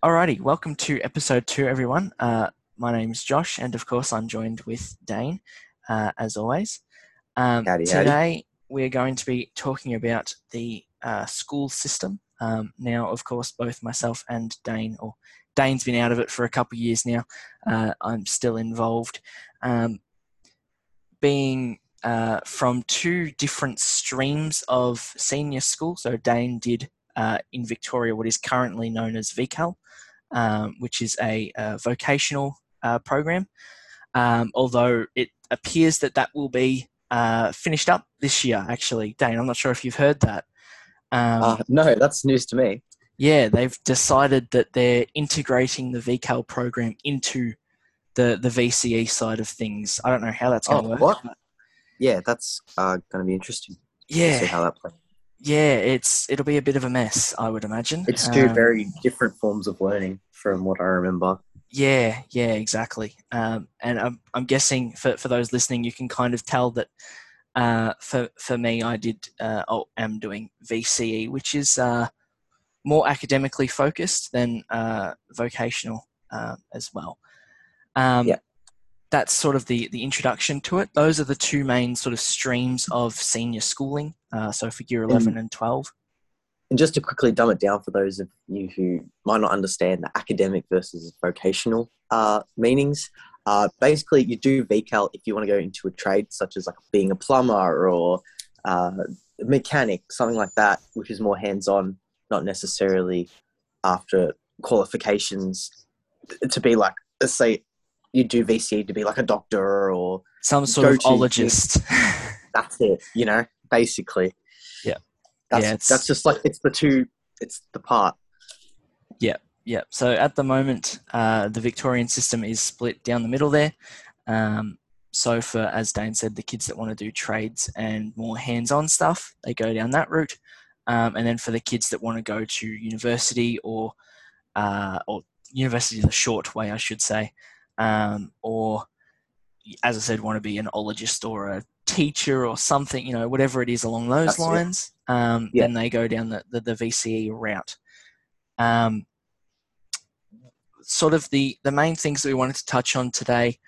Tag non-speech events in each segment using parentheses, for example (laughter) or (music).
Alrighty, welcome to episode two, everyone. Uh, my name's Josh, and of course, I'm joined with Dane, uh, as always. Um, Howdy, howdy. today, we're going to be talking about the uh, school system. Um, now, of course, both myself and Dane, or Dane's been out of it for a couple of years now. Uh, I'm still involved. Um, being uh, from two different streams of senior school, so Dane did uh, in Victoria what is currently known as VCAL, um, which is a, uh vocational uh, program. Um, although it appears that that will be uh, finished up this year, actually. Dane, I'm not sure if you've heard that. Um, Uh, no, that's news to me. yeah, they've decided that they're integrating the VCAL program into the, the VCE side of things. I don't know how that's going to Oh, work. what? Yeah, that's uh, going to be interesting. to see Yeah, how that plays. Yeah, it's it'll be a bit of a mess, I would imagine. It's two Um, very different forms of learning from what I remember. Yeah, yeah, exactly. Um, and I'm, I'm guessing for, for those listening, you can kind of tell that uh, for, for me, I did, uh, oh, am doing VCE, which is uh, more academically focused than uh, vocational uh, as well. Um, Yeah. That's sort of the, the introduction to it. Those are the two main sort of streams of senior schooling. Uh, so for year 11 and 12. And just to quickly dumb it down for those of you who might not understand the academic versus vocational uh, meanings, uh, basically you do VCAL if you want to go into a trade such as like being a plumber or uh, a mechanic, something like that, which is more hands-on, not necessarily after qualifications to be like, let's say you do VCE to be like a doctor or Some sort of ologist. (laughs) that's it, you know, basically. Yeah. That's, Yeah, that's just like, it's the two, it's the part. Yeah. Yeah. So at the moment, uh, the Victorian system is split down the middle there. Um, so for, as Dane said, the kids that want to do trades and more hands-on stuff, they go down that route. Um, and then for the kids that want to go to university or uh, or university is a short way, I should say, um, or as I said, want to be an ologist or a teacher or something, you know, whatever it is along those That's lines, um, Yeah. then they go down the, the, the VCE route. Um, sort of the, the main things that we wanted to touch on today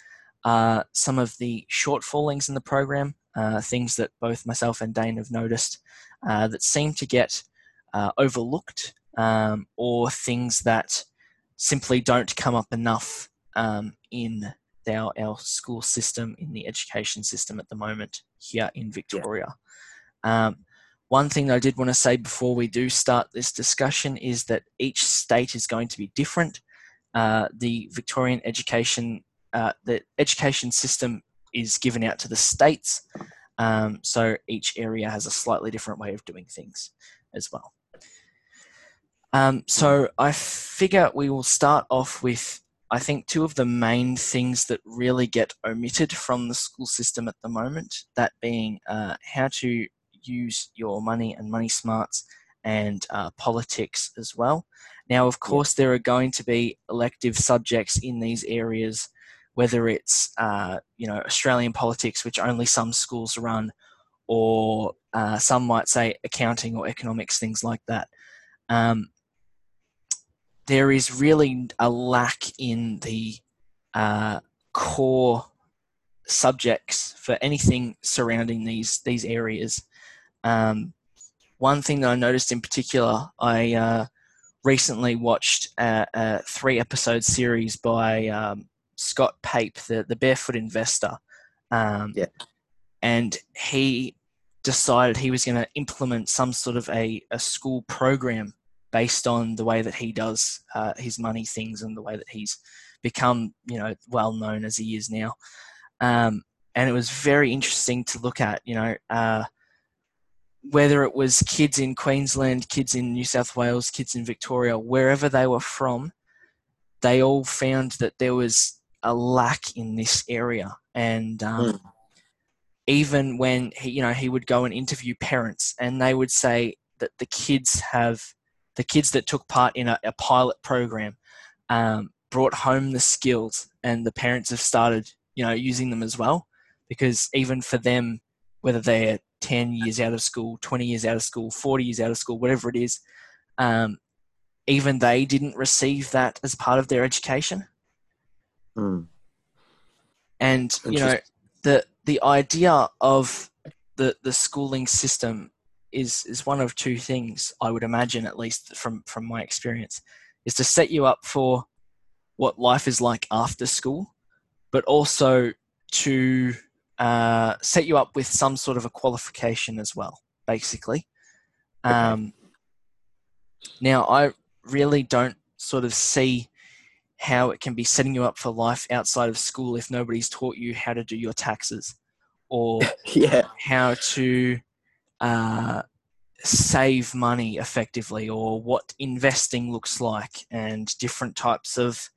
are some of the shortfallings in the program, uh, things that both myself and Dane have noticed uh, that seem to get uh, overlooked um, or things that simply don't come up enough um, in our, our school system, in the education system at the moment here in Victoria. Um, one thing I did want to say before we do start this discussion is that each state is going to be different. Uh, the Victorian education, uh, the education system is given out to the states, um, so each area has a slightly different way of doing things as well. Um, so I figure we will start off with, I think, two of the main things that really get omitted from the school system at the moment. That being uh, how to use your money and money smarts and uh, politics as well. Now, of course, there are going to be elective subjects in these areas, whether it's uh, you know Australian politics, which only some schools run, or uh, some might say accounting or economics, things like that. Um, there is really a lack in the uh, core subjects for anything surrounding these these areas. Um, one thing that I noticed in particular, I uh, recently watched a, a three episode series by um, Scott Pape, the, the barefoot investor. Um, Yeah. And he decided he was going to implement some sort of a, a school program based on the way that he does uh, his money things and the way that he's become, you know, well known as he is now. Um, and it was very interesting to look at, you know, uh, whether it was kids in Queensland, kids in New South Wales, kids in Victoria, wherever they were from, they all found that there was a lack in this area. And um, even when he, you know, he would go and interview parents, and they would say that the kids have, the kids that took part in a, a pilot program, um, brought home the skills, and the parents have started, you know, using them as well, because even for them, whether they're 10 years out of school, 20 years out of school, 40 years out of school, whatever it is, um, even they didn't receive that as part of their education. Mm. And you know, the the idea of the the schooling system is is one of two things I would imagine, at least from from my experience, is to set you up for what life is like after school, but also to uh, set you up with some sort of a qualification as well, basically. Um, now, I really don't sort of see how it can be setting you up for life outside of school if nobody's taught you how to do your taxes or (laughs) yeah, how to uh, save money effectively or what investing looks like and different types of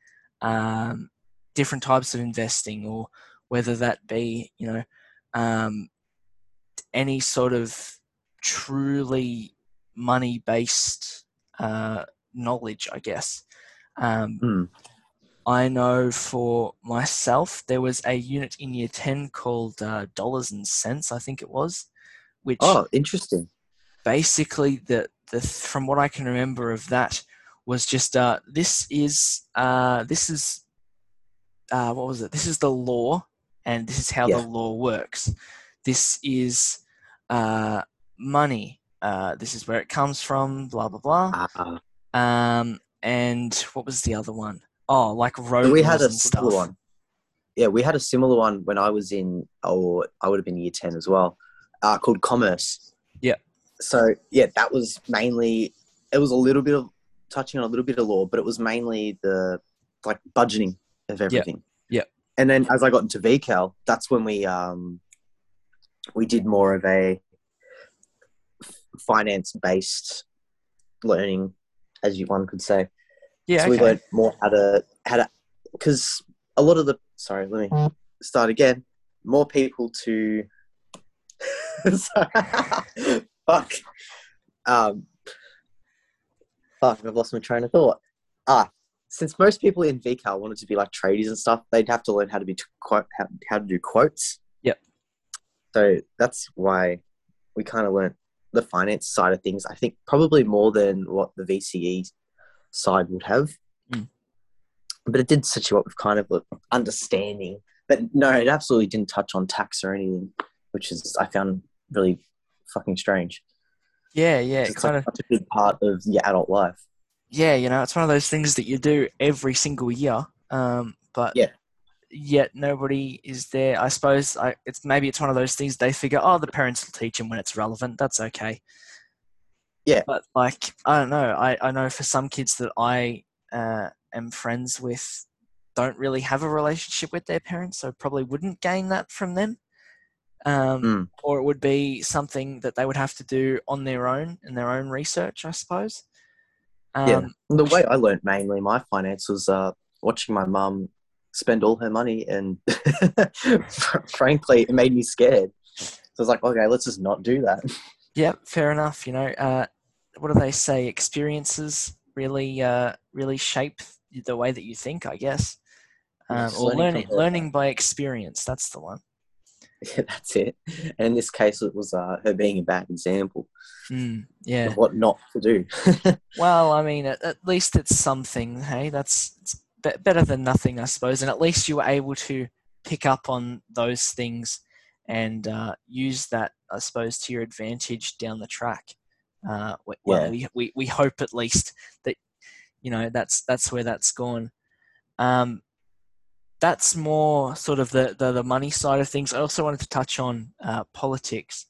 um, different types of investing or whether that be you know um, any sort of truly money based uh, knowledge i guess um, Mm. I know for myself, there was a unit in year 10 called uh, Dollars and Cents, I think it was, which Oh, interesting. basically, the, the from what I can remember of that, was just uh, this is uh, this is uh, what was it? This is the law, and this is how Yeah. the law works. This is uh, money. Uh, this is where it comes from. Blah blah blah. Uh, Um, and what was the other one? Oh, like road we had a and similar stuff. one. Yeah, we had a similar one when I was in, or I would have been year 10 as well, uh, called Commerce. Yeah. So, yeah, that was mainly, it was a little bit of touching on a little bit of law, but it was mainly the like budgeting of everything. Yeah. And then as I got into VCAL, that's when we, um, we did more of a finance based learning, as you one could say Yeah, so we learned more how to how to because a lot of the sorry let me start again more people to (laughs) Fuck um fuck i've lost my train of thought ah since most people in vcal wanted to be like tradies and stuff they'd have to learn how to be quote how, how to do quotes Yep. so that's why we kind of learned the finance side of things i think probably more than what the vce side would have. Mm. But it did set you up with kind of understanding. But no, it absolutely didn't touch on tax or anything, which is I found really fucking strange. Yeah, yeah, it's kind like of. such a big part of your adult life. Yeah, you know, it's one of those things that you do every single year. Um, but Yeah. yet nobody is there. I suppose I, it's maybe it's one of those things they figure, oh, the parents will teach them when it's relevant. That's okay. Yeah. But like, I don't know. I, I know for some kids that I uh, am friends with don't really have a relationship with their parents, so probably wouldn't gain that from them. Um, Mm. Or it would be something that they would have to do on their own in their own research, I suppose. Um, Yeah. The way I learned mainly my finance was uh, watching my mum spend all her money, and (laughs) frankly, it made me scared. So I was like, okay, let's just not do that. Yeah, fair enough. You know, uh, what do they say? Experiences really, uh, really shape the way that you think. I guess, um, or learning learning, learning by experience. That's the one. Yeah, (laughs) that's it. And in this case, it was uh, her being a bad example Mm, yeah. what not to do. (laughs) Well, I mean, at, at least it's something. Hey, that's it's be- better than nothing, I suppose. And at least you were able to pick up on those things and uh, use that, I suppose, to your advantage down the track. Uh, we- well, Yeah. we, we we hope at least that you know that's that's where that's gone. Um, that's more sort of the, the the money side of things. I also wanted to touch on uh, politics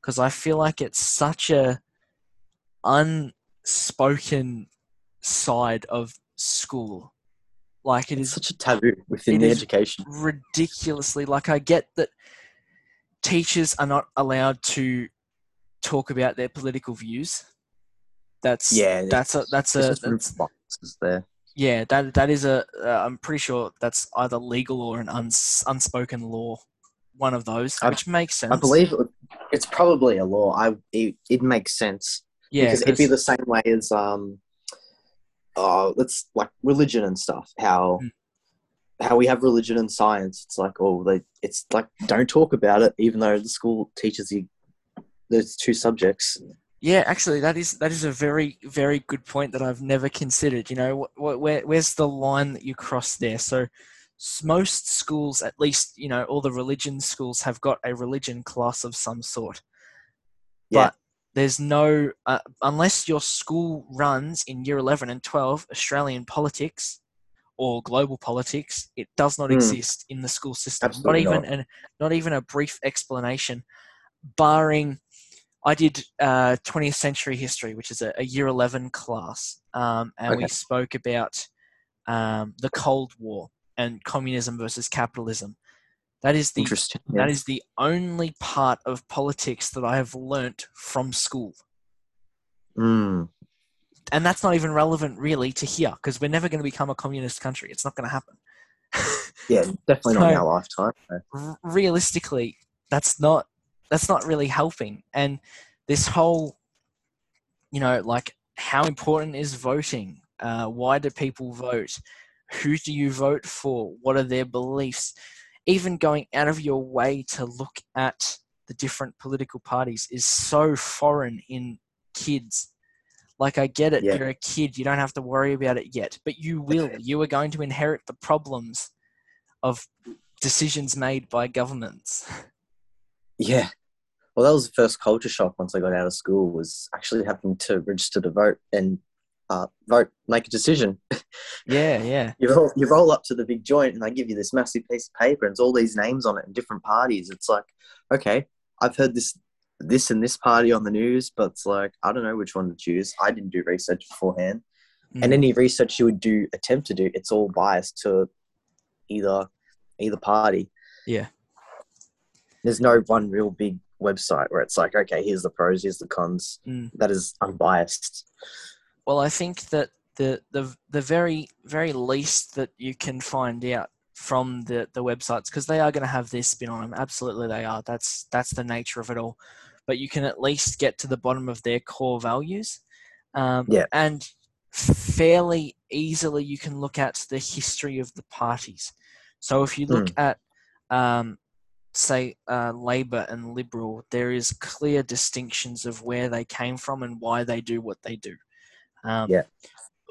because I feel like it's such a unspoken side of school. Like it it's is such a taboo within the education. ridiculously like I get that teachers are not allowed to talk about their political views. That's Yeah, that's a that's a that's, there. Yeah that that is a uh, I'm pretty sure that's either legal or an uns, unspoken law, one of those, I- which makes sense. I believe it's probably a law. I it, it makes sense yeah, because it'd be the same way as um, oh, let's like religion and stuff. How Mm. how we have religion and science. It's like oh, they it's like don't talk about it, even though the school teaches you those two subjects. Yeah, actually, that is that is a very very good point that I've never considered. You know, wh- wh- where where's the line that you cross there? So, most schools, at least you know, all the religion schools have got a religion class of some sort. Yeah. But there's no uh, unless your school runs in year 11 and 12 Australian politics or global politics, it does not Hmm. exist in the school system. Absolutely not even an, not even a brief explanation, barring I did uh, 20th century history, which is a, a year 11 class, um, and we spoke about um, the Cold War and communism versus capitalism. That is the. Yeah. is the only part of politics that I have learnt from school, Mm, and that's not even relevant really to here because we're never going to become a communist country. It's not going to happen. (laughs) yeah, definitely not in our lifetime. no. r- realistically, that's not that's not really helping. And this whole, you know, like how important is voting? Uh, why do people vote? Who do you vote for? What are their beliefs? Even going out of your way to look at the different political parties is so foreign in kids. Like I get it, Yeah. you're a kid, you don't have to worry about it yet, but you will. (laughs) You are going to inherit the problems of decisions made by governments. (laughs) Yeah. Well, that was the first culture shock once I got out of school was actually having to register to vote and uh, vote, make a decision. (laughs) Yeah, yeah, You roll, you roll up to the big joint and they give you this massive piece of paper and it's all these names on it and different parties. It's like, okay, I've heard this, this and this party on the news, but it's like I don't know which one to choose. I didn't do research beforehand, and Mm. any research you would do, attempt to do, it's all biased to either either party. Yeah. There's no one real big website where it's like, okay, here's the pros, here's the cons. Mm. That is unbiased. Well, I think that the the the very very least that you can find out from the the websites because they are going to have their spin on them. Absolutely, they are. That's that's the nature of it all. But you can at least get to the bottom of their core values. Um, Yeah. And fairly easily, you can look at the history of the parties. So if you look at, um, say, uh, Labor and Liberal, there is clear distinctions of where they came from and why they do what they do. Um, Yeah.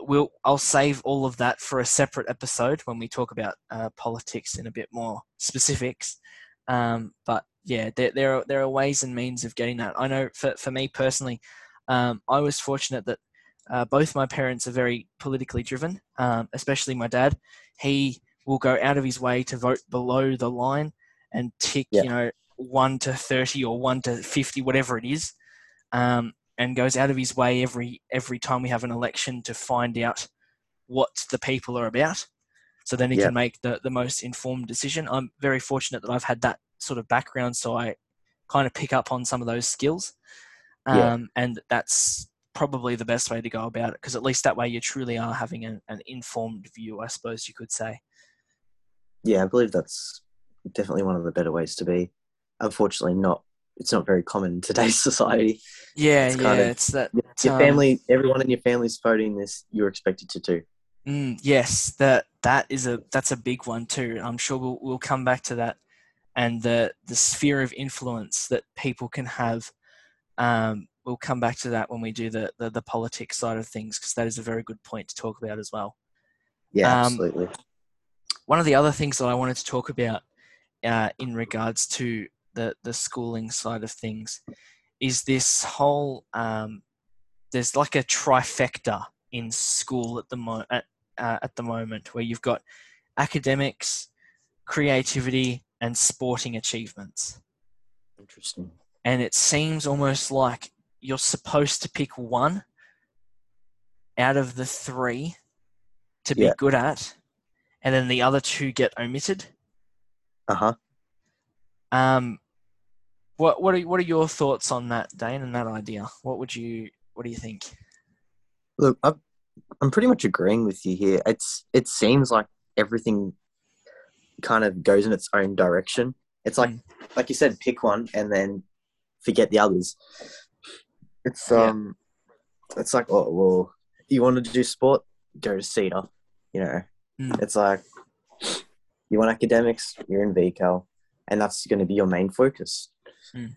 We'll, I'll save all of that for a separate episode when we talk about uh, politics in a bit more specifics. Um, but yeah, there, there are there are ways and means of getting that. I know for for me personally, um, I was fortunate that uh, both my parents are very politically driven, um, especially my dad. He will go out of his way to vote below the line and tick, Yeah. you know, one to thirty or one to fifty, whatever it is, um, and goes out of his way every every time we have an election to find out what the people are about. So then he Yeah. can make the, the most informed decision. I'm very fortunate that I've had that sort of background, so I kind of pick up on some of those skills. Um, Yeah. And that's probably the best way to go about it because at least that way you truly are having an, an informed view, I suppose you could say. Yeah, I believe that's definitely one of the better ways to be. Unfortunately, not. It's not very common in today's (laughs) society. Yeah, It's yeah, kind of- it's that. Your um, family, everyone in your family's voting this. You're expected to do. Mm, yes, that that is a that's a big one too. I'm sure we'll we'll come back to that, and the the sphere of influence that people can have. Um, we'll come back to that when we do the the, the politics side of things because that is a very good point to talk about as well. Yeah, Um, absolutely. One of the other things that I wanted to talk about uh, in regards to the the schooling side of things is this whole um, there's like a trifecta in school at the mo- at, uh, at the moment where you've got academics, creativity, and sporting achievements. Interesting. And it seems almost like you're supposed to pick one out of the three to be Yeah. good at, and then the other two get omitted. Uh huh. Um, what what are what are your thoughts on that, Dane, and that idea? What would you what do you think? Look, I'm, I'm pretty much agreeing with you here. It's it seems like everything kind of goes in its own direction. It's like Mm. like you said, pick one and then forget the others. It's Yeah. um, it's like oh well, you want to do sport, go to Cedar. You know, Mm. it's like you want academics, you're in VCAL, and that's going to be your main focus. Mm.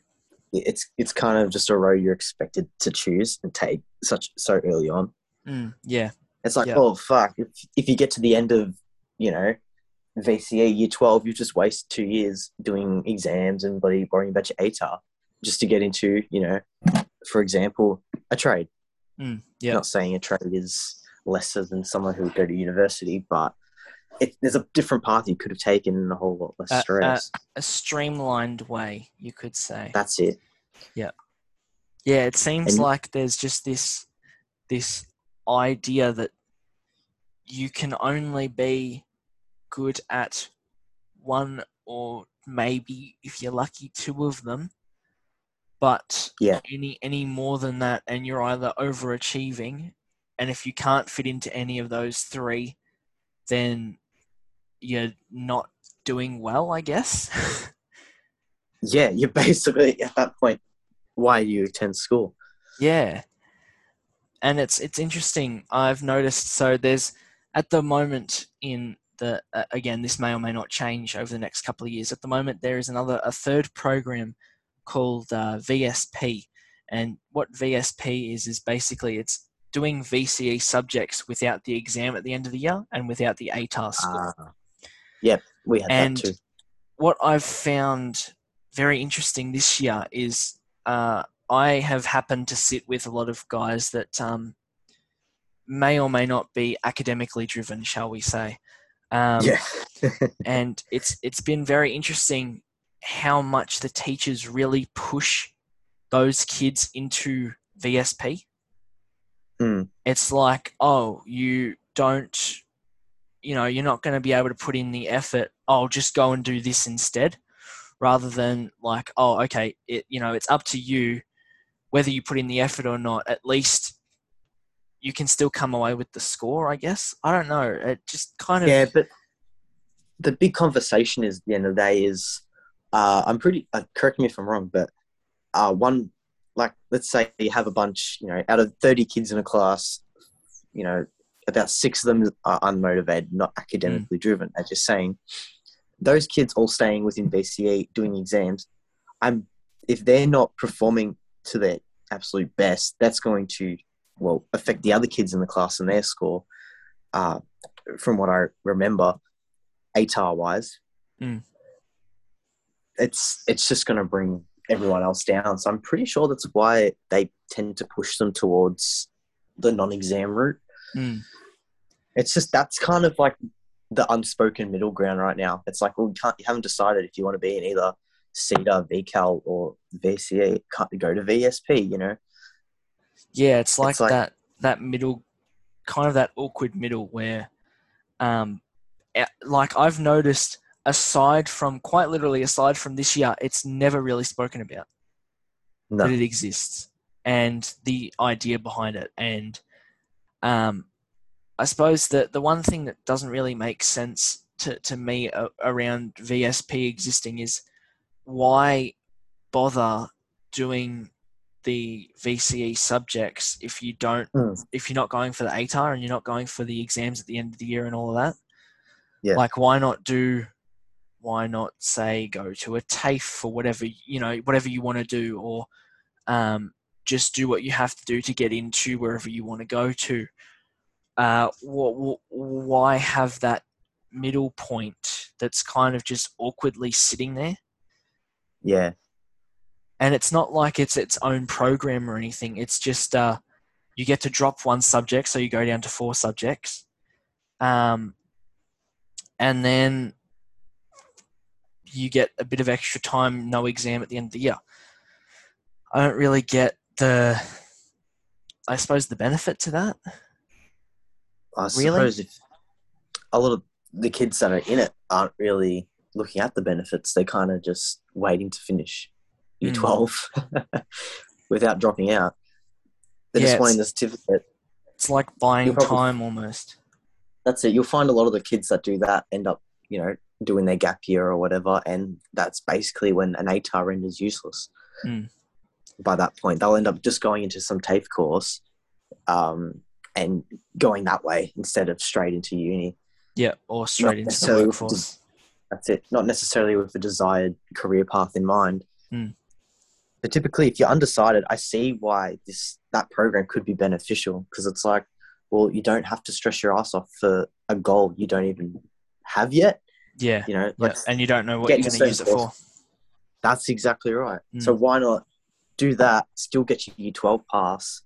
it's it's kind of just a road you're expected to choose and take such so early on. Mm, yeah. It's like, Yeah. oh fuck! If if you get to the end of you know VCE year twelve, you just waste two years doing exams and bloody worrying about your ATAR just to get into you know, for example, a trade. Mm, yeah. Not saying a trade is lesser than someone who would go to university, but it, there's a different path you could have taken and a whole lot less Uh, uh, stress. A streamlined way, you could say. That's it. Yeah. Yeah, it seems And- like there's just this this idea that you can only be good at one or maybe if you're lucky two of them but Yeah. any any more than that and you're either overachieving and if you can't fit into any of those three then you're not doing well i guess (laughs) Yeah, you're basically at that point. Why do you attend school? Yeah. And it's it's interesting. I've noticed so there's at the moment in the uh, again this may or may not change over the next couple of years. At the moment there is another a third program called uh, VSP, and what VSP is is basically it's doing VCE subjects without the exam at the end of the year and without the ATAR score. Ah, yep, we had And- that too. what I've found very interesting this year is uh, I have happened to sit with a lot of guys that um, may or may not be academically driven, shall we say. Um, yeah, (laughs) and it's it's been very interesting how much the teachers really push those kids into VSP. Mm. It's like, oh, you don't, you know, you're not going to be able to put in the effort. I'll just go and do this instead, rather than like, oh, okay, it, you know, it's up to you whether you put in the effort or not. At least you can still come away with the score. I guess I don't know. It just kind of yeah, but the big conversation is the end of the day is uh, I'm pretty. Uh, correct me if I'm wrong, but uh, one like let's say you have a bunch, you know, out of 30 kids in a class, you know, about six of them are unmotivated, not academically driven. As you're saying, those kids all staying within VCE doing exams. I'm if they're not performing to their absolute best, that's going to well affect the other kids in the class and their score. Uh, from what I remember, ATAR wise, Mm. it's it's just going to bring everyone else down. So I'm pretty sure that's why they tend to push them towards the non-exam route. Mm. It's just that's kind of like the unspoken middle ground right now. It's like well, you, can't, you haven't decided if you want to be in either CETA, VCAL, or VCE. Can't go to VSP. You know, Yeah, it's like, It's like- that that middle, kind of that awkward middle where, um, eh, like I've noticed, aside from quite literally aside from this year, it's never really spoken about no, that it exists and the idea behind it. And um, I suppose that the one thing that doesn't really make sense to to me uh, around VSP existing is why bother doing the VCE subjects if you don't Mm. if you're not going for the ATAR and you're not going for the exams at the end of the year and all of that. Yeah. Like why not do why not say go to a TAFE for whatever you know whatever you want to do or um, just do what you have to do to get into wherever you want to go to. Uh, wh- wh- why have that middle point that's kind of just awkwardly sitting there? yeah, and it's not like it's its own program or anything. It's just uh, you get to drop one subject, so you go down to four subjects, um, and then you get a bit of extra time, no exam at the end of the year. I don't really get the, I suppose, the benefit to that. I Really? suppose if a lot of the kids that are in it aren't really looking at the benefits, they're kind of just waiting to finish year Mm. 12 (laughs) without dropping out. They're Yeah, just wanting the certificate. It's like buying probably- time almost. That's it. You'll find a lot of the kids that do that end up, you know, doing their gap year or whatever, and that's basically when an ATAR renders useless. Mm. By that point, they'll end up just going into some TAFE course um, and going that way instead of straight into uni. Yeah, or straight into the workforce. That's it. Not necessarily with the desired career path in mind. Mm. But typically, if you're undecided, I see why this that program could be beneficial because it's like, well, you don't have to stress your ass off for a goal you don't even have yet. Yeah. You know, yeah. And you don't know what you're going to use it certain for. that's exactly right. Mm. So why not do that? Still get your year twelve pass,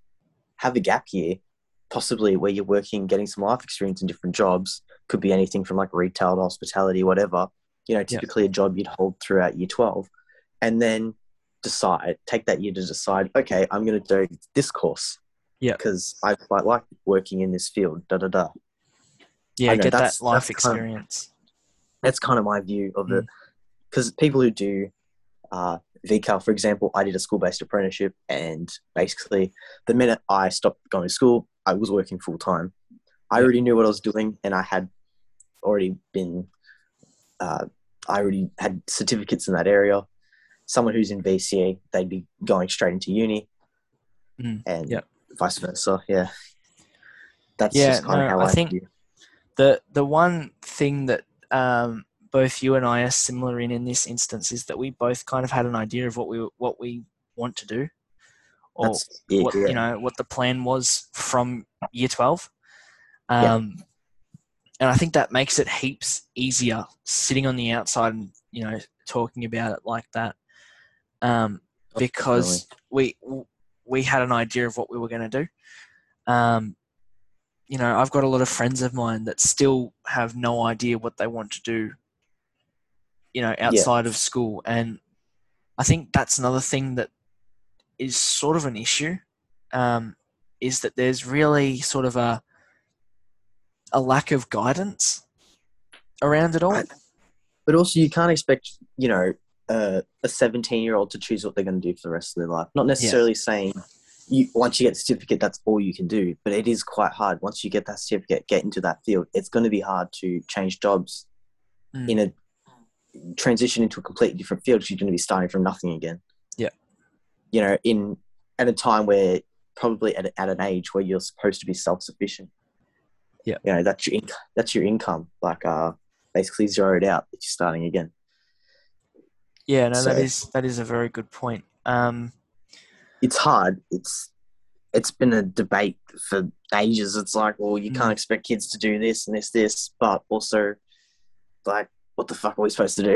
have a gap year, possibly where you're working, getting some life experience in different jobs. Could be anything from like retail to hospitality, whatever. You know, Yeah. typically a job you'd hold throughout year twelve, and then decide take that year to decide. Okay, I'm going to do this course. Yeah. because I quite like working in this field. Da da da. Yeah, know, get that life that's kind of- experience. that's kind of my view of Mm. it. Because people who do uh, VCAL, for example, I did a school based apprenticeship, and basically, the minute I stopped going to school, I was working full time. I already knew what I was doing, and I had already been, uh, I already had certificates in that area. Someone who's in VCE, they'd be going straight into uni, Mm, and vice versa. Yeah, that's Yeah, just kind no, of how I I, think- the the one thing that um, both you and I are similar in in this instance is that we both kind of had an idea of what we what we want to do, or what yeah. you know what the plan was from year twelve. Yeah. Um, And I think that makes it heaps easier sitting on the outside and you know talking about it like that, um, because we we had an idea of what we were going to do. Um, you know, I've got a lot of friends of mine that still have no idea what they want to do. You know, outside of school, and I think that's another thing that is sort of an issue. Um, is that there's really sort of a a lack of guidance around it all. Right. But also, you can't expect, you know, uh, a 17 year old to choose what they're going to do for the rest of their life. Not necessarily saying you once you get the certificate, that's all you can do. But it is quite hard. Once you get that certificate, get into that field, it's going to be hard to change jobs Mm. in a transition into a completely different field. You're going to be starting from nothing again. Yeah. You know, in at a time where probably at, at an age where you're supposed to be self sufficient. Yeah. You know, that's your inc- that's your income. Like uh basically zeroed out if you're starting again. Yeah, no, that So- is that is a very good point. Um, It's hard. It's it's been a debate for ages. It's like, well, you Mm. can't expect kids to do this and this, this, but also, like, what the fuck are we supposed to do?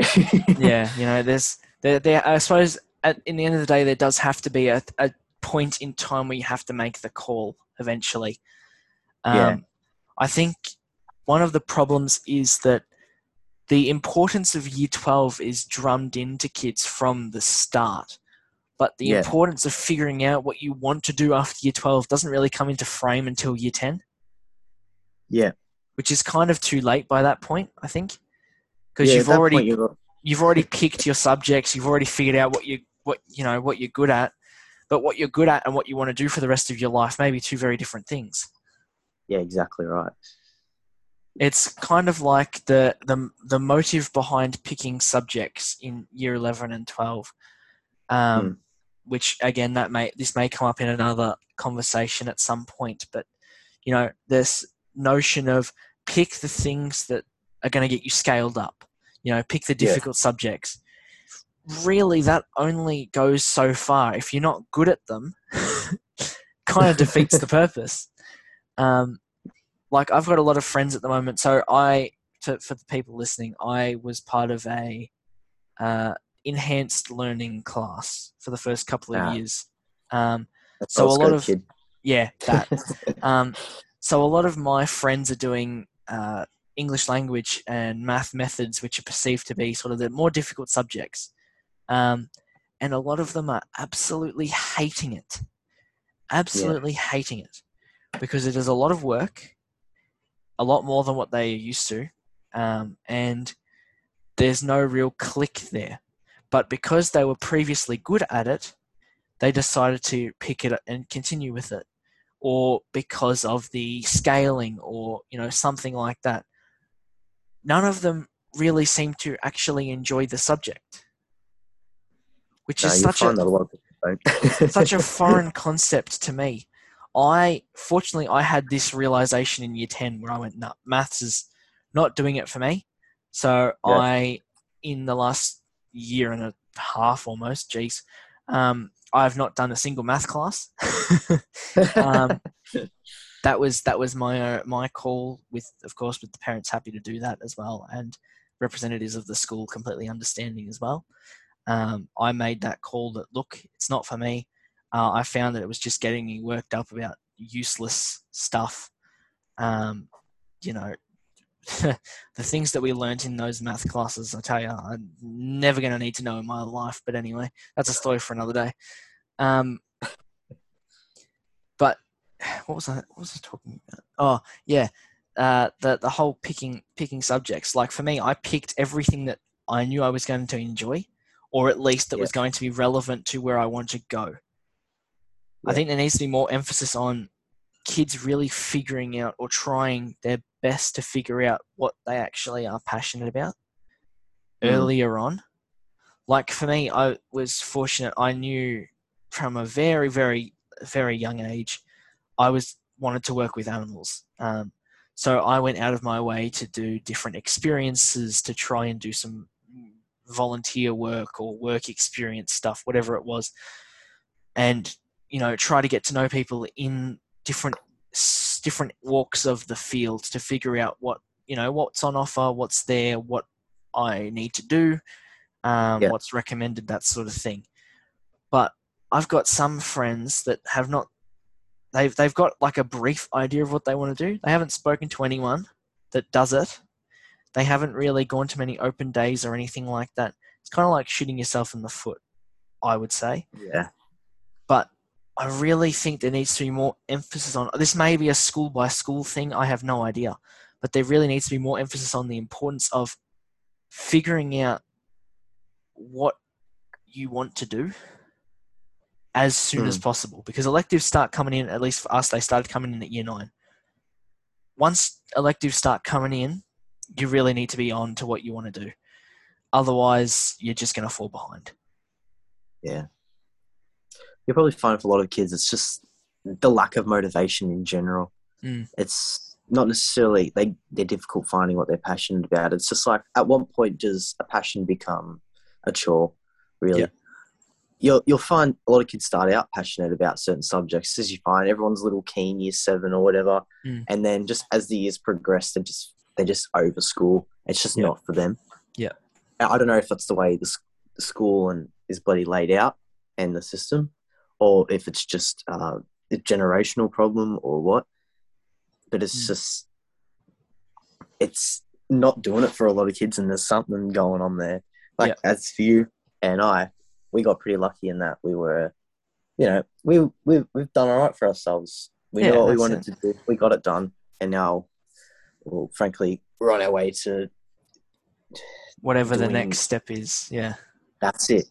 yeah, (laughs) you know, there's there, there. I suppose at in the end of the day, there does have to be a, a point in time where you have to make the call eventually. Um, Yeah. I think one of the problems is that the importance of Year Twelve is drummed into kids from the start, but the Yeah. importance of figuring out what you want to do after Year Twelve doesn't really come into frame until Year Ten. yeah. which is kind of too late by that point, I think, because Yeah, you've already you've already picked your subjects, you've already figured out what you what you know what you're good at, but what you're good at and what you want to do for the rest of your life may be two very different things. yeah, exactly right. It's kind of like the the the motive behind picking subjects in year eleven and twelve, um, which again that may this may come up in another conversation at some point, but you know this notion of pick the things that are going to get you scaled up. You know, pick the Yeah. difficult subjects. Really, that only goes so far. If you're not good at them, (laughs) kind of (laughs) defeats the purpose. Um, like I've got a lot of friends at the moment. So I, to, for the people listening, I was part of a uh, enhanced learning class for the first couple of Ah. years. Um, That's So a lot of- kid. yeah, that. (laughs) um, so a lot of my friends are doing uh, English language and math methods, which are perceived to be sort of the more difficult subjects. Um, and a lot of them are absolutely hating it. Absolutely hating it because it is a lot of work, a lot more than what they are used to, um, and there's no real click there. But because they were previously good at it, they decided to pick it up and continue with it or because of the scaling or you know something like that none of them really seem to actually enjoy the subject which is such a a lot of (laughs) such a (laughs) foreign concept to me i fortunately i had this realization in year 10 where i went no maths is not doing it for me so Yeah. i in the last year and a half almost geez Um, I have not done a single math class. (laughs) um, that was that was my uh, my call with, of course, with the parents happy to do that as well, and representatives of the school completely understanding as well. Um, I made that call that look, it's not for me. Uh, I found that it was just getting me worked up about useless stuff. Um, you know, (laughs) the things that we learned in those math classes, I tell you, I'm never going to need to know in my life. But anyway, that's a story for another day. Um, (sighs) what was I? What was I talking about? Oh, yeah, uh, the the whole picking picking subjects. Like for me, I picked everything that I knew I was going to enjoy, or at least that yeah. was going to be relevant to where I want to go. Yeah. I think there needs to be more emphasis on kids really figuring out or trying their best to figure out what they actually are passionate about mm. earlier on. Like for me, I was fortunate. I knew from a very, very, very young age, I was wanted to work with animals. Um, so I went out of my way to do different experiences to try and do some volunteer work or work experience stuff, whatever it was, and you know try to get to know people in different different walks of the field to figure out what you know what's on offer, what's there, what I need to do, um, yeah. what's recommended, that sort of thing. But I've got some friends that have not. They've they've got like a brief idea of what they want to do. They haven't spoken to anyone that does it. They haven't really gone to many open days or anything like that. It's kind of like shooting yourself in the foot, I would say. Yeah. But I really think there needs to be more emphasis on this. May be a school by school thing. I have no idea, but there really needs to be more emphasis on the importance of figuring out what you want to do as soon mm. as hmm. possible because electives start coming in. At least for us, they started coming in at year nine. Once electives start coming in, you really need to be on to what you want to do. Otherwise, you're just going to fall behind. Yeah you'll probably find for a lot of kids it's just the lack of motivation in general. Mm. It's not necessarily they they're difficult finding what they're passionate about. It's just like at what point does a passion become a chore? Really, yeah. You'll you'll find a lot of kids start out passionate about certain subjects. As you find everyone's a little keen year seven or whatever, mm. and then just as the years progress, they just they just over school. It's just yeah. not for them. Yeah, I don't know if that's the way the, the school and is bloody laid out and the system, or if it's just uh, a generational problem or what. But it's mm. just, it's not doing it for a lot of kids, and there's something going on there. Like yeah. as for you and I, we got pretty lucky in that we were, you know, we we we've done all right for ourselves. We yeah, know what we wanted it. to do. We got it done, and now, well, frankly, we're on our way to whatever doing, the next step is. Yeah, that's it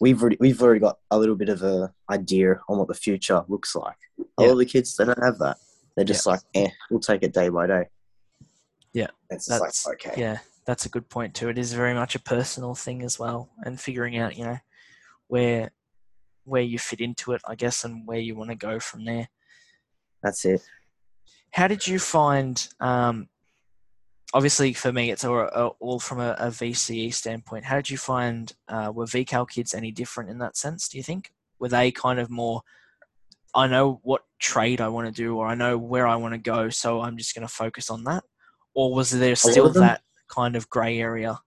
we've already, we've already got a little bit of a idea on what the future looks like. A lot of the kids they don't have that. They're just yeah. like, eh, we'll take it day by day. Yeah, it's that's like, okay. Yeah, that's a good point too. It is very much a personal thing as well, and figuring out, you know, where where you fit into it, I guess, and where you want to go from there. That's it. How did you find um, obviously for me it's all, all from a, a, VCE standpoint. How did you find uh, were VCAL kids any different in that sense? Do you think were they kind of more? I know what trade I want to do, or I know where I want to go, so I'm just going to focus on that. Or was there still that kind of grey area?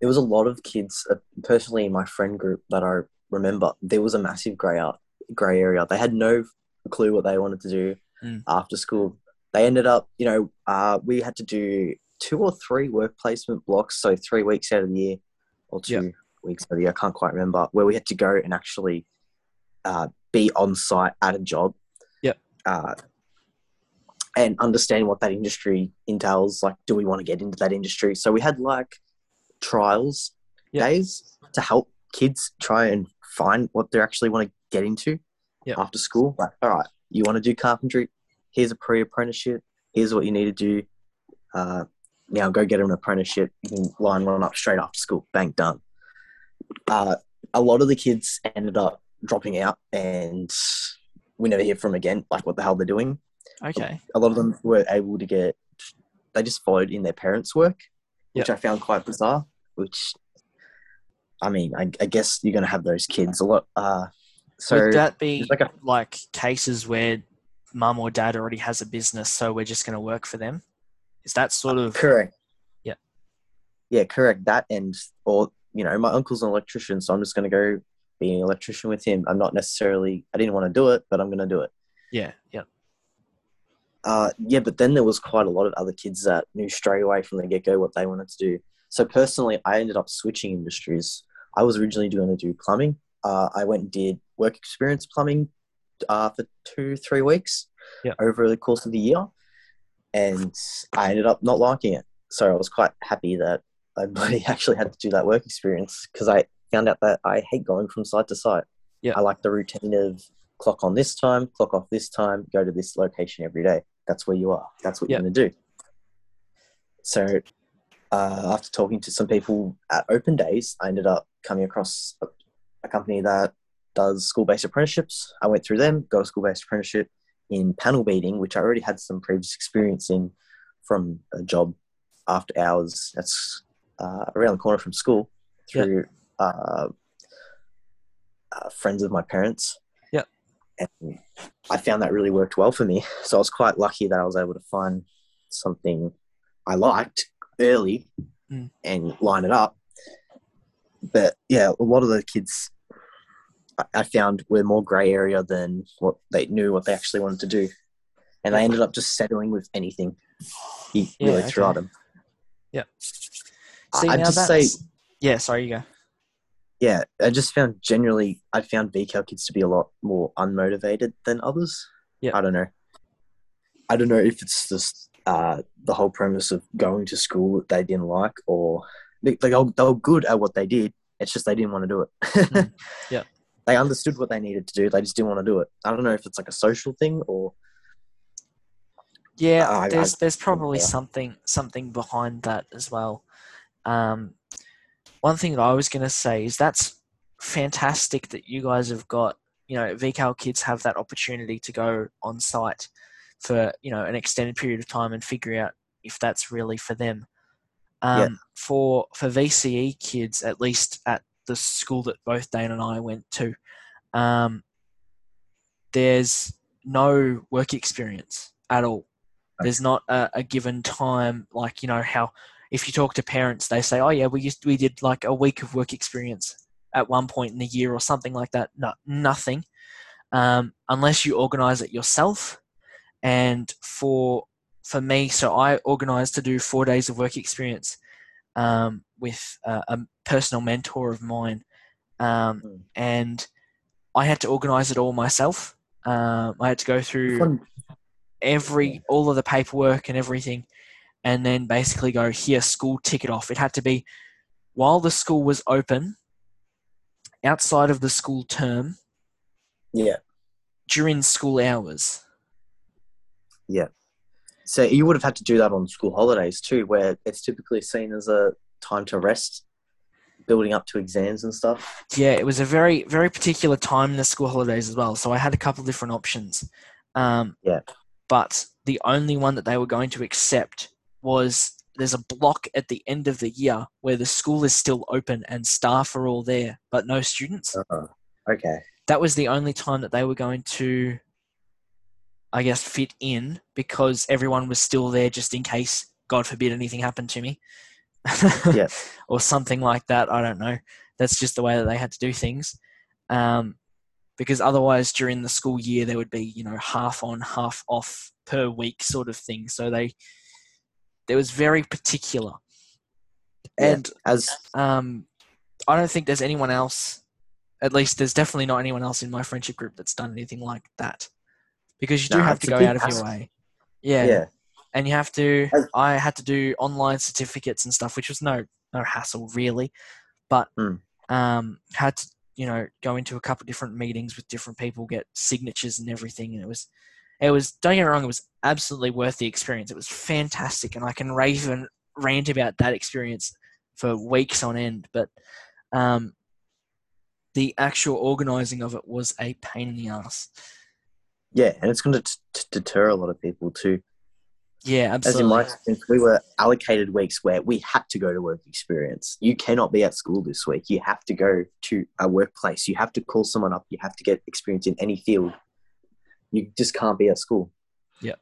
There was a lot of kids, uh, personally in my friend group that I remember. There was a massive grey out, grey area. They had no clue what they wanted to do mm. after school they ended up, you know, uh, we had to do two or three work placement blocks, so three weeks out of the year or two yep. weeks out of the year, I can't quite remember, where we had to go and actually uh, be on site at a job. Yep. Uh, and understand what that industry entails. Like, do we want to get into that industry? So we had like trials yep. days to help kids try and find what they actually want to get into yep. after school. Like, all right, you want to do carpentry? here's a pre-apprenticeship. Here's what you need to do. Uh, now go get an apprenticeship. You can line one up straight after school. Bang, done. Uh, a lot of the kids ended up dropping out, and we never hear from them again. Like what the hell they're doing. Okay. A lot of them were able to get. They just followed in their parents' work, which yep. I found quite bizarre. Which I mean, I, I guess you're gonna have those kids a lot. Uh, so Would that be like a like cases where mum or dad already has a business, so we're just going to work for them? Is that sort of correct. Yeah. Yeah, correct. That and or you know, my uncle's an electrician, so I'm just gonna go be an electrician with him. I'm not necessarily. I didn't want to do it, but I'm gonna do it. yeah, yeah, Uh, yeah, but then there was quite a lot of other kids that knew straight away from the get go what they wanted to do. So personally, I ended up switching industries. I was originally going to do plumbing. Uh, I went and did work experience plumbing uh, for two, three weeks Yeah. over the course of the year, and I ended up not liking it. So I was quite happy that I (laughs) actually had to do that work experience because I found out that I hate going from site to site. Yeah. I like the routine of clock on this time, clock off this time, go to this location every day. That's where you are. That's what Yeah. you're going to do. So, uh, after talking to some people at Open Days, I ended up coming across a, a company that does school based apprenticeships. I went through them, got a school based apprenticeship in panel beating, which I already had some previous experience in from a job after hours. That's uh, around the corner from school through uh, uh, friends of my parents. Yeah. And I found that really worked well for me. (laughs) So I was quite lucky that I was able to find something I liked early Mm. and line it up. But yeah, a lot of the kids I- I found were more grey area than what they knew what they actually wanted to do. And they ended up just settling with anything you Yeah, really threw okay. at them. See, I'd just say yeah. Sorry, you go. Yeah, I just found generally I found VCAL kids to be a lot more unmotivated than others. Yeah. I don't know. I don't know if it's just uh, the whole premise of going to school that they didn't like, or they, they, were, they were good at what they did. It's just they didn't want to do it. Mm. (laughs) Yeah. They understood what they needed to do. They just didn't want to do it. I don't know if it's like a social thing or Yeah, I- I- there's there's probably yeah. something something behind that as well. Um, one thing that I was going to say is that's fantastic that you guys have got. You know, VCAL kids have that opportunity to go on site for you know an extended period of time and figure out if that's really for them. Um, Yeah. For for VCE kids, at least at the school that both Dane and I went to, um, there's no work experience at all. There's not a, a given time like you know how if you talk to parents they say oh yeah we used we did like a week of work experience at one point in the year or something like that. No, nothing um, unless you organize it yourself. And for for me, so I organized to do four days of work experience um, with uh, a personal mentor of mine, um, Hmm. and I had to organize it all myself. Um, I had to go through every all of the paperwork and everything and then basically go here school ticket off it had to be while the school was open outside of the school term yeah. during school hours Yeah. So you would have had to do that on school holidays too, where it's typically seen as a time to rest, building up to exams and stuff. yeah it was a very very particular time in the school holidays as well so i had a couple different options um, Yeah. but the only one that they were going to accept was there's a block at the end of the year where the school is still open and staff are all there but no students. Uh, okay. that was the only time that they were going to i guess fit in because everyone was still there just in case god forbid anything happened to me. (laughs) Yeah. or something like that i don't know. That's just the way that they had to do things. Um, because otherwise during the school year there would be you know half on half off per week sort of thing. So they it was very particular Yeah. and As um, I don't think there's anyone else. At least there's definitely not anyone else in my friendship group that's done anything like that. Because you do Nah, have to go out of your way. Yeah. yeah. And you have to. As- I had to do online certificates and stuff, which was no no hassle really, but Hmm. um, had to you know go into a couple different meetings with different people, get signatures and everything, and it was. It was don't get me wrong. It was absolutely worth the experience. It was fantastic, and I can rave and rant about that experience for weeks on end. But um, the actual organizing of it was a pain in the ass. Yeah, and it's going to t- deter a lot of people too. Yeah, absolutely. As in my experience, we were allocated weeks where we had to go to work experience. You cannot be at school this week. You have to go to a workplace. You have to call someone up. You have to get experience in any field. You just can't be at school. Yeah.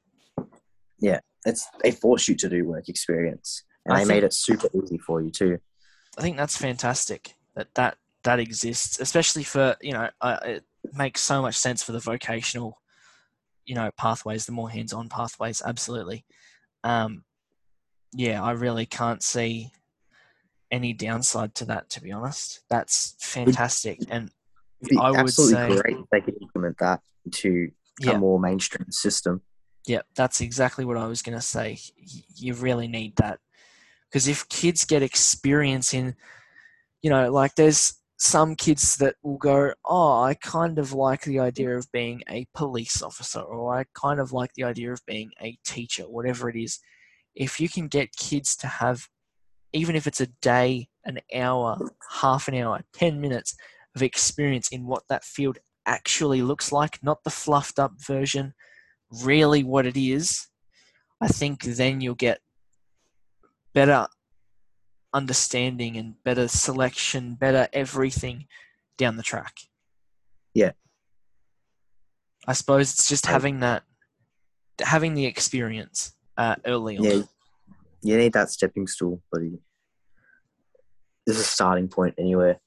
Yeah, it's they force you to do work experience, and I they think- made it super easy for you too. I think that's fantastic that that that exists, especially for you know uh, it makes so much sense for the vocational, you know, pathways, the more hands-on pathways. Absolutely, um, yeah, I really can't see any downside to that. To be honest, that's fantastic, and I would absolutely say- great if they could implement that into yeah, a more mainstream system. Yeah, that's exactly what I was going to say. You really need that because if kids get experience in, you know, like there's some kids that will go, Oh, I kind of like the idea of being a police officer, or I kind of like the idea of being a teacher, whatever it is. If you can get kids to have, even if it's a day, an hour, half an hour, 10 minutes of experience in what that field actually looks like, not the fluffed up version really what it is, I think then you'll get better understanding and better selection, better everything down the track. Yeah. I suppose it's just having that, having the experience uh, early on. Yeah, you need that stepping stool, buddy. There's a starting point anywhere.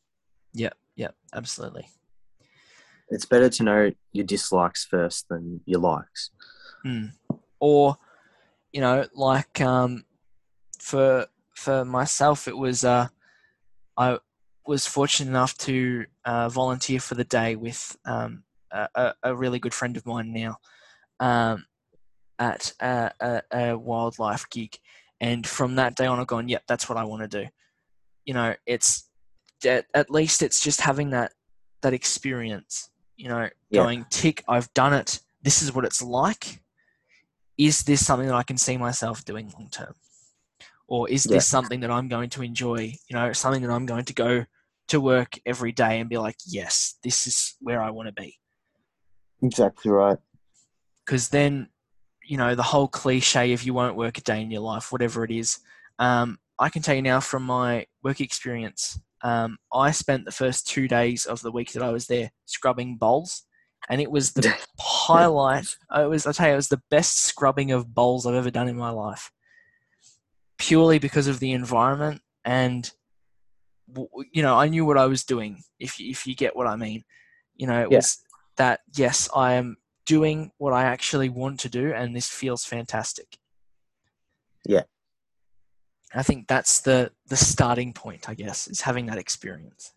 Yeah, yeah, absolutely. It's better to know your dislikes first than your likes. Mm. Or, you know, like um, for for myself, it was uh, I was fortunate enough to uh, volunteer for the day with um, a, a- really good friend of mine now um, at a, a, a wildlife gig, and from that day on, I've gone, yep, that's what I want to do. You know, it's at, at least it's just having that that experience. You know, Yeah. going tick, I've done it. This is what it's like is this something that I can see myself doing long term? Or is Yeah. this something that I'm going to enjoy? You know, something that I'm going to go to work every day and be like, yes, this is where I want to be. Exactly right. Because then, you know, the whole cliche of you won't work a day in your life, whatever it is, um, I can tell you now from my work experience, um, I spent the first two days of the week that I was there scrubbing bowls. And it was the (laughs) highlight. It was, I tell you, it was the best scrubbing of bowls I've ever done in my life. Purely because of the environment and, you know, I knew what I was doing. If you, if you get what I mean, you know, it Yeah. was that yes, I am doing what I actually want to do, and this feels fantastic. Yeah. I think that's the the starting point. I guess is having that experience.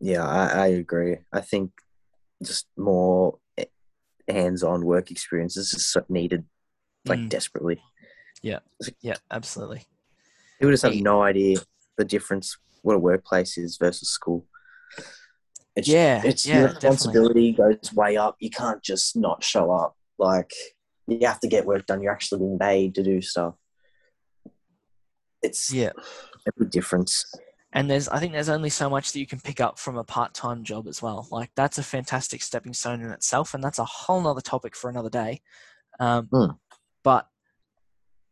Yeah, I, I agree. I think just more eh, hands-on work experiences is needed, like Mm. desperately. Yeah, yeah, absolutely. People just have no idea the difference what a workplace is versus school. It's, Yeah, it's yeah, your definitely. responsibility goes way up. You can't just not show up. Like you have to get work done. You're actually being paid to do stuff. It's Yeah, big difference. and there's I think there's only so much that you can pick up from a part time job as well. Like that's a fantastic stepping stone in itself, and that's a whole nother topic for another day. Um, Mm. But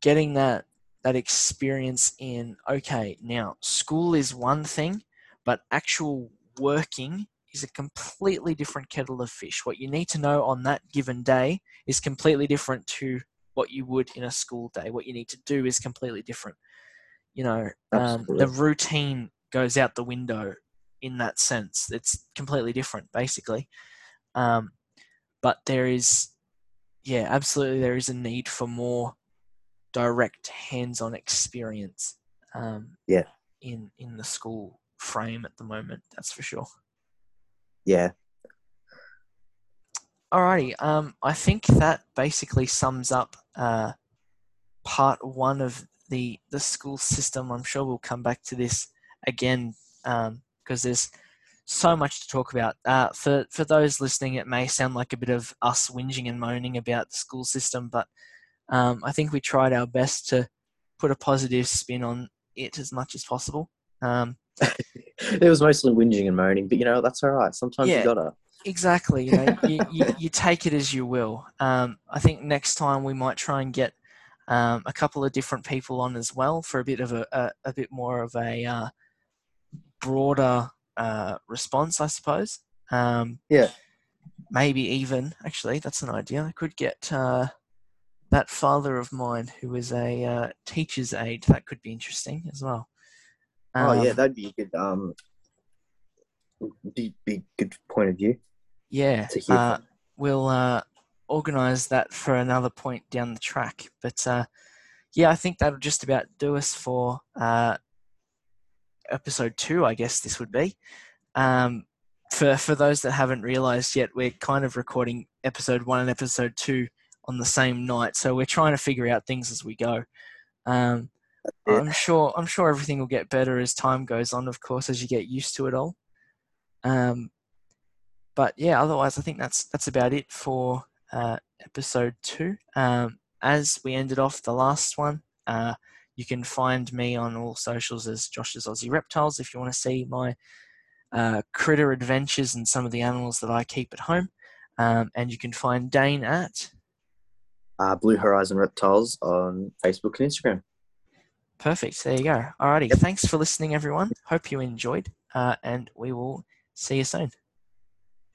getting that that experience in okay now school is one thing, but actual working is a completely different kettle of fish. What you need to know on that given day is completely different to what you would in a school day. What you need to do is completely different. You know, um, the routine goes out the window in that sense. It's completely different, basically. Um, but there is, yeah, absolutely, there is a need for more direct hands-on experience. Um, Yeah. In in the school frame at the moment, that's for sure. Yeah, Alrighty, um, I think that basically sums up uh, part one of the the school system. I'm sure we'll come back to this again because there's so much to talk about. Uh, for for those listening, it may sound like a bit of us whinging and moaning about the school system, but um, I think we tried our best to put a positive spin on it as much as possible. Um, (laughs) it was mostly whinging and moaning, but you know that's all right. Sometimes Yeah. you gotta. exactly. You, know, (laughs) you, you, you, take it as you will. Um, I think next time we might try and get um, a couple of different people on as well for a bit of a, a, a bit more of a uh, broader uh, response, I suppose. Um, yeah. Maybe even, actually, that's an idea. I could get uh, that father of mine who is a uh, teacher's aide. That could be interesting as well. Um, oh, yeah, um, that'd be a good, um, be, be good point of view. Yeah. Uh, we'll organise that for another point down the track. But uh, yeah, I think that'll just about do us for uh, episode two, I guess this would be. Um, for for those that haven't realised yet, we're kind of recording episode one and episode two on the same night, so we're trying to figure out things as we go. Um, I'm sure I'm sure everything will get better as time goes on. Of course, as you get used to it all. Um, but yeah, otherwise, I think that's that's about it for uh, episode two. Um, as we ended off the last one, uh, you can find me on all socials as Josh's Aussie Reptiles if you want to see my uh, critter adventures and some of the animals that I keep at home. Um, and you can find Dane at uh, Blue Horizon Reptiles on Facebook and Instagram. Perfect. There you go. Alrighty. Yep. Thanks for listening, everyone. Hope you enjoyed, uh, and we will see you soon.